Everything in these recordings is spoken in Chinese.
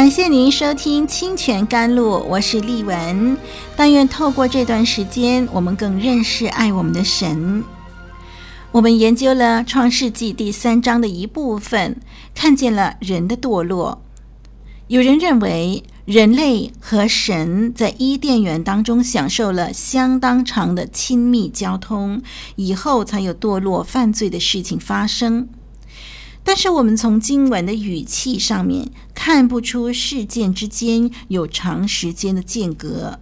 感谢您收听清泉甘露，我是丽文。但愿透过这段时间，我们更认识爱我们的神。我们研究了创世纪第三章的一部分，看见了人的堕落。有人认为，人类和神在伊甸园当中享受了相当长的亲密交通，以后才有堕落犯罪的事情发生。但是我们从经文的语气上面看不出事件之间有长时间的间隔。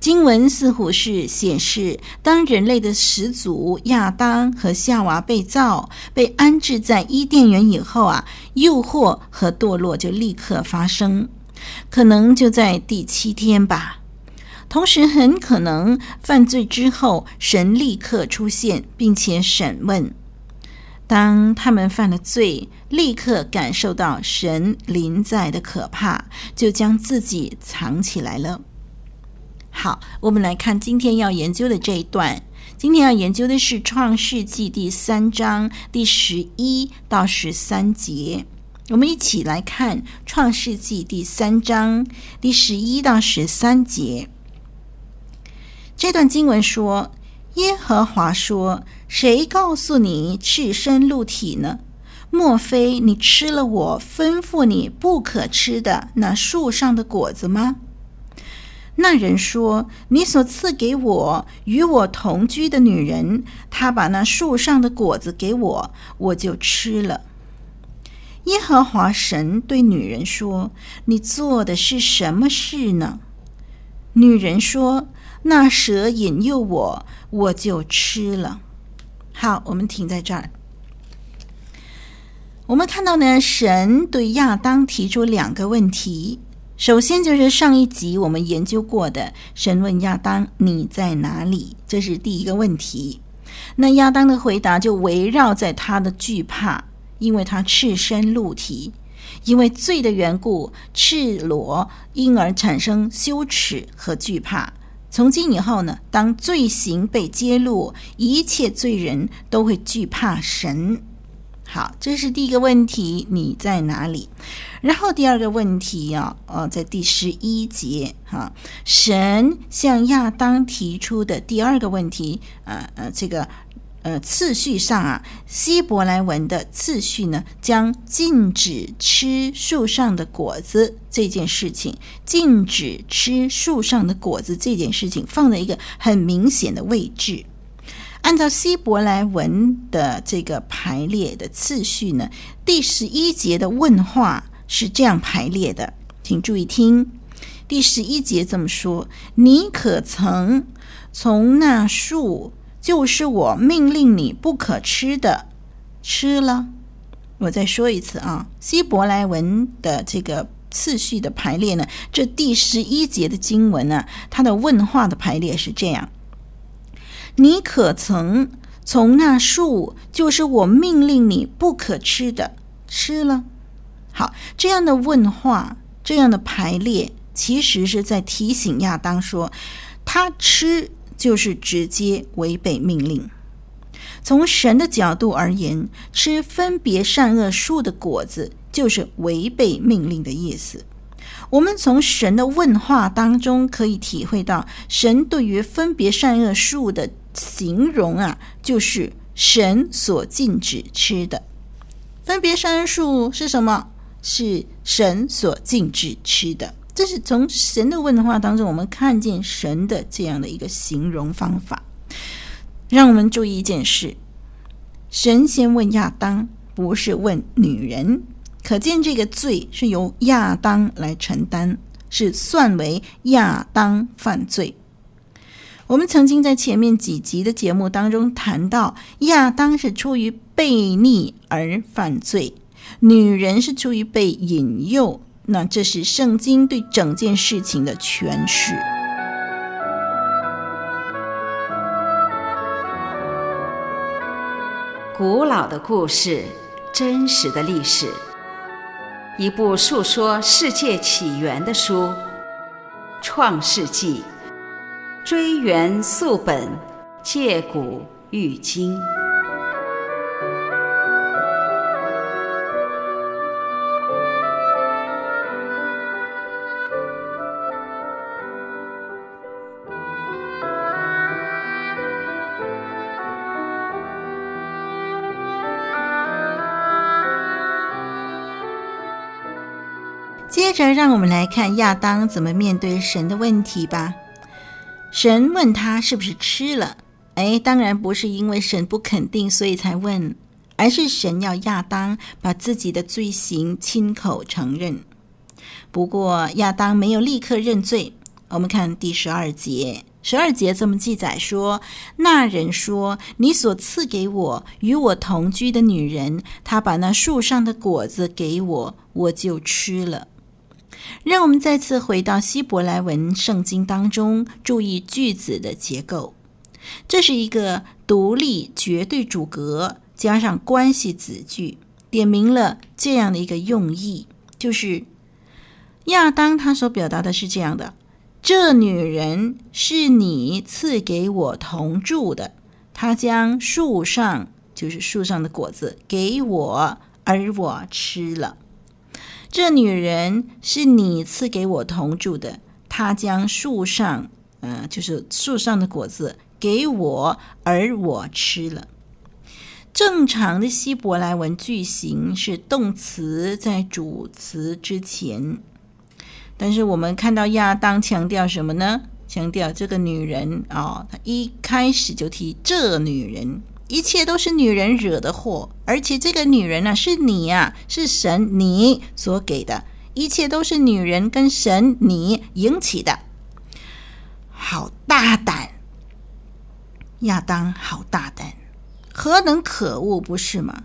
经文似乎是显示，当人类的始祖亚当和夏娃被造、被安置在伊甸园以后啊，诱惑和堕落就立刻发生，可能就在第七天吧。同时，很可能犯罪之后，神立刻出现，并且审问。当他们犯了罪，立刻感受到神临在的可怕，就将自己藏起来了。好，我们来看今天要研究的这一段。今天要研究的是《创世纪》第三章第十一到十三节。我们一起来看《创世纪》第三章第十一到十三节。这段经文说：“耶和华说。”谁告诉你赤身露体呢？莫非你吃了我吩咐你不可吃的那树上的果子吗？那人说：“你所赐给我与我同居的女人，她把那树上的果子给我，我就吃了。”耶和华神对女人说：“你做的是什么事呢？”女人说：“那蛇引诱我，我就吃了。”好，我们停在这儿。我们看到呢，神对亚当提出两个问题。首先就是上一集我们研究过的，神问亚当：“你在哪里？”这是第一个问题。那亚当的回答就围绕在他的惧怕，因为他赤身露体，因为罪的缘故，赤裸，因而产生羞耻和惧怕。从今以后呢，当罪行被揭露，一切罪人都会惧怕神。好，这是第一个问题，你在哪里？然后第二个问题啊，呃，在第十一节哈，神向亚当提出的第二个问题，呃呃，这个。呃，次序上啊，希伯来文的次序呢，将禁止吃树上的果子这件事情，禁止吃树上的果子这件事情放在一个很明显的位置。按照希伯来文的这个排列的次序呢，第十一节的问话是这样排列的，请注意听。第十一节这么说：“你可曾从那树？”就是我命令你不可吃的，吃了。我再说一次啊，希伯来文的这个次序的排列呢，这第十一节的经文呢，它的问话的排列是这样：你可曾从那树，就是我命令你不可吃的，吃了？好，这样的问话，这样的排列，其实是在提醒亚当说，他吃。就是直接违背命令。从神的角度而言，吃分别善恶树的果子就是违背命令的意思。我们从神的问话当中可以体会到，神对于分别善恶树的形容啊，就是神所禁止吃的。分别善恶树是什么？是神所禁止吃的。这是从神的问的话当中，我们看见神的这样的一个形容方法。让我们注意一件事：神先问亚当，不是问女人。可见这个罪是由亚当来承担，是算为亚当犯罪。我们曾经在前面几集的节目当中谈到，亚当是出于悖逆而犯罪。女人是出于被引诱。那这是圣经对整件事情的诠释。古老的故事，真实的历史，一部述说世界起源的书，《创世纪》，追源溯本，借古喻今。着，让我们来看亚当怎么面对神的问题吧。神问他是不是吃了？哎，当然不是因为神不肯定，所以才问，而是神要亚当把自己的罪行亲口承认。不过，亚当没有立刻认罪。我们看第十二节，十二节这么记载说：“那人说，你所赐给我与我同居的女人，她把那树上的果子给我，我就吃了。”让我们再次回到希伯来文圣经当中，注意句子的结构。这是一个独立绝对主格加上关系子句，点明了这样的一个用意，就是亚当他所表达的是这样的：这女人是你赐给我同住的，她将树上就是树上的果子给我，而我吃了。这女人是你赐给我同住的，她将树上，呃，就是树上的果子给我，而我吃了。正常的希伯来文句型是动词在主词之前，但是我们看到亚当强调什么呢？强调这个女人啊、哦，他一开始就提这女人。一切都是女人惹的祸，而且这个女人呢、是你呀、啊，是神你所给的，一切都是女人跟神你引起的。好大胆，亚当，好大胆，何等可恶，不是吗？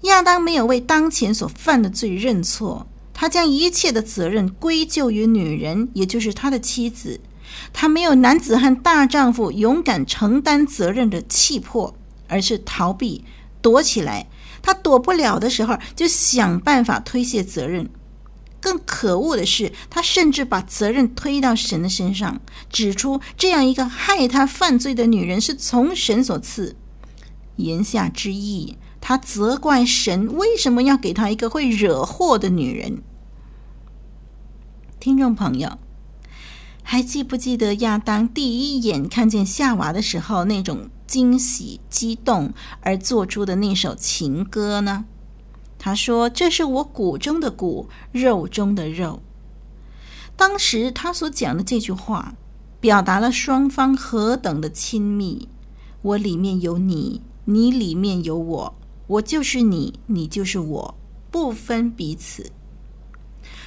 亚当没有为当前所犯的罪认错，他将一切的责任归咎于女人，也就是他的妻子。他没有男子汉大丈夫勇敢承担责任的气魄，而是逃避躲起来。他躲不了的时候，就想办法推卸责任。更可恶的是，他甚至把责任推到神的身上，指出这样一个害他犯罪的女人是从神所赐。言下之意，他责怪神为什么要给他一个会惹祸的女人。听众朋友。还记不记得亚当第一眼看见夏娃的时候，那种惊喜、激动而做出的那首情歌呢？他说：“这是我骨中的骨，肉中的肉。”当时他所讲的这句话，表达了双方何等的亲密。我里面有你，你里面有我，我就是你，你就是我，不分彼此。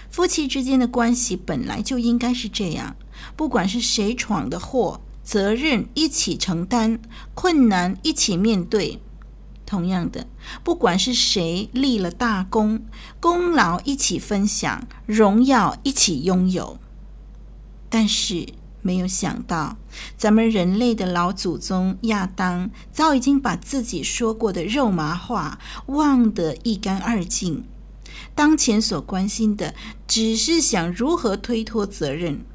夫妻之间的关系本来就应该是这样。不管是谁闯的祸，责任一起承担，困难一起面对。同样的，不管是谁立了大功，功劳一起分享，荣耀一起拥有。但是没有想到，咱们人类的老祖宗亚当早已经把自己说过的肉麻话忘得一干二净。当前所关心的，只是想如何推脱责任。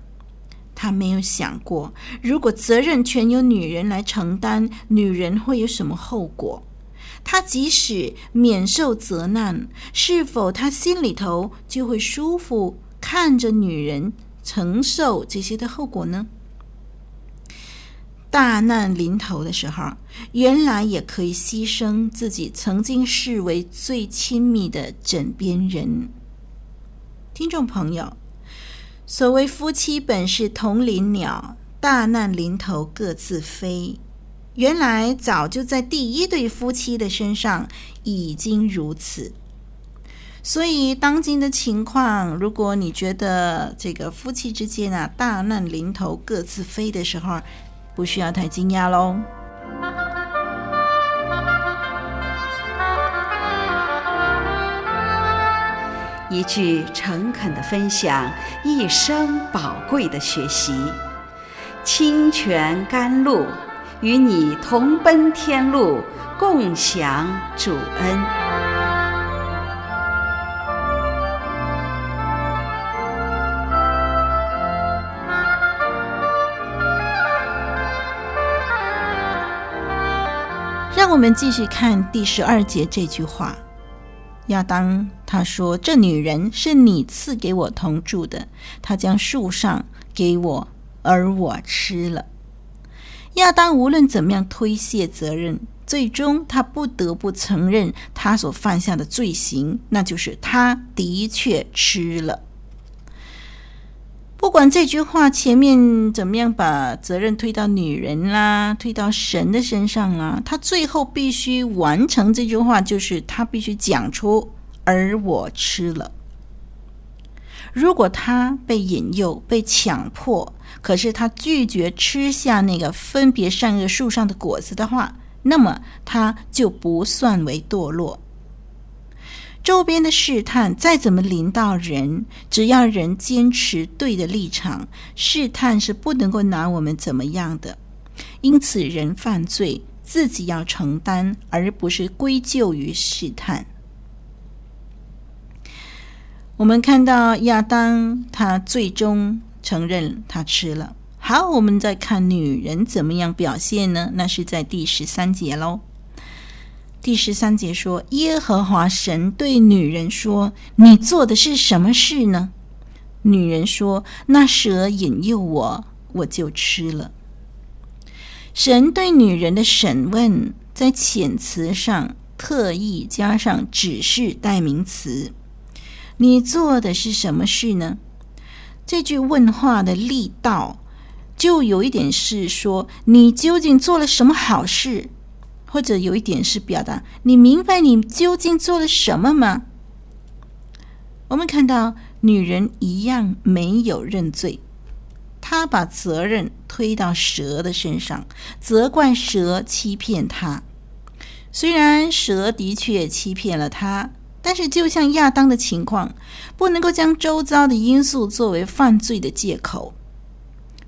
他没有想过，如果责任全由女人来承担，女人会有什么后果？他即使免受责难，是否他心里头就会舒服，看着女人承受这些的后果呢？大难临头的时候，原来也可以牺牲自己曾经视为最亲密的枕边人。听众朋友。所谓夫妻本是同林鸟，大难临头各自飞。原来早就在第一对夫妻的身上已经如此。所以当今的情况，如果你觉得这个夫妻之间啊大难临头各自飞的时候，不需要太惊讶喽。一句诚恳的分享，一生宝贵的学习。清泉甘露，与你同奔天路，共享主恩。让我们继续看第十二节这句话。亚当他说：“这女人是你赐给我同住的，她将树上给我，而我吃了。”亚当无论怎么样推卸责任，最终他不得不承认他所犯下的罪行，那就是他的确吃了。不管这句话前面怎么样把责任推到女人啦，推到神的身上啦，他最后必须完成这句话，就是他必须讲出“而我吃了”。如果他被引诱、被强迫，可是他拒绝吃下那个分别善恶树上的果子的话，那么他就不算为堕落。周边的试探再怎么临到人，只要人坚持对的立场，试探是不能够拿我们怎么样的。因此，人犯罪自己要承担，而不是归咎于试探。我们看到亚当，他最终承认他吃了。好，我们再看女人怎么样表现呢？那是在第十三节喽。第十三节说：“耶和华神对女人说：‘你做的是什么事呢？’女人说：‘那蛇引诱我，我就吃了。’神对女人的审问，在遣词上特意加上指示代名词。”你做的是什么事呢？这句问话的力道，就有一点是说你究竟做了什么好事，或者有一点是表达你明白你究竟做了什么吗？我们看到女人一样没有认罪，她把责任推到蛇的身上，责怪蛇欺骗她。虽然蛇的确欺骗了她。但是，就像亚当的情况，不能够将周遭的因素作为犯罪的借口。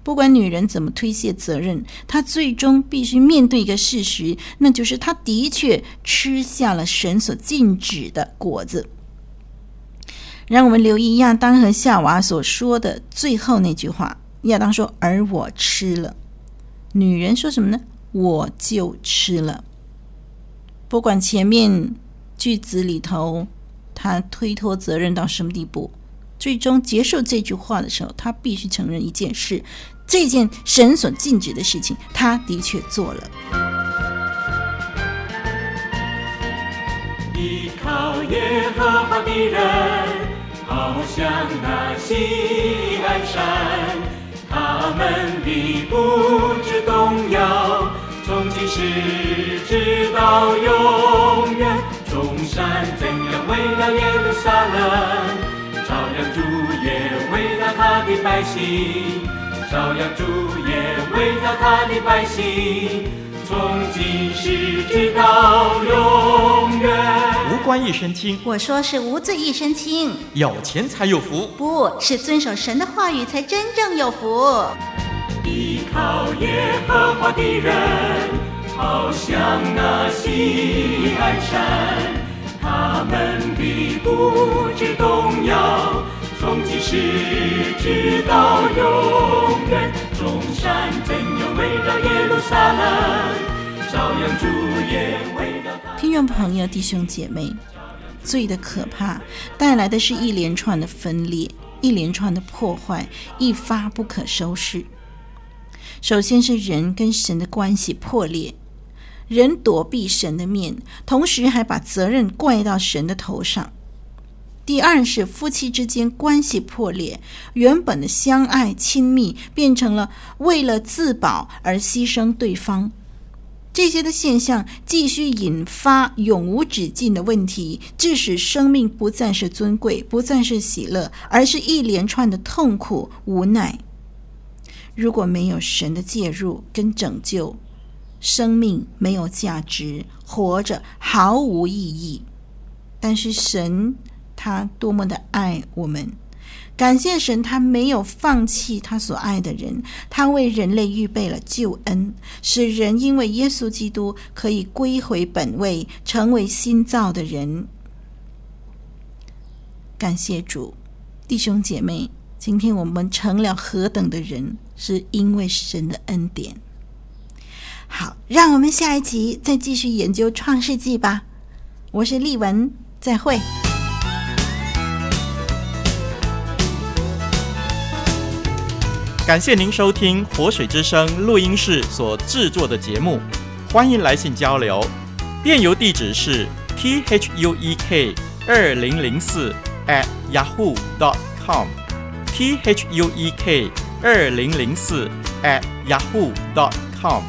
不管女人怎么推卸责任，她最终必须面对一个事实，那就是她的确吃下了神所禁止的果子。让我们留意亚当和夏娃所说的最后那句话：亚当说：“而我吃了。”女人说什么呢？我就吃了。不管前面。句子里头，他推脱责任到什么地步？最终结束这句话的时候，他必须承认一件事：这件神所禁止的事情，他的确做了。依靠耶和华的人，好像那西安山，他们必不致动摇，从今时直到永百姓，照耀主也围绕他的百姓，从今时直到永远。无官一身轻，我说是无罪一身轻。有钱才有福，不是遵守神的话语才真正有福。依靠耶和华的人。好像那锡安山，他们必不致动摇，从今时直到永远。众山怎有围绕耶路撒冷，朝阳主也围绕。听众朋友、弟兄姐妹，罪的可怕带来的是一连串的分裂，一连串的破坏，一发不可收拾。首先是人跟神的关系破裂。人躲避神的面，同时还把责任怪到神的头上。第二是夫妻之间关系破裂，原本的相爱亲密变成了为了自保而牺牲对方。这些的现象继续引发永无止境的问题，致使生命不再是尊贵，不再是喜乐，而是一连串的痛苦无奈。如果没有神的介入跟拯救，生命没有价值，活着毫无意义。但是神，他多么的爱我们。感谢神，他没有放弃他所爱的人，他为人类预备了救恩，使人因为耶稣基督可以归回本位，成为新造的人。感谢主，弟兄姐妹，今天我们成了何等的人，是因为神的恩典。好，让我们下一集再继续研究创世纪吧。我是丽文，再会。感谢您收听活水之声录音室所制作的节目，欢迎来信交流。电邮地址是 t h u e k 二零零四 at yahoo dot com t h u e k 二零零四 at yahoo dot com。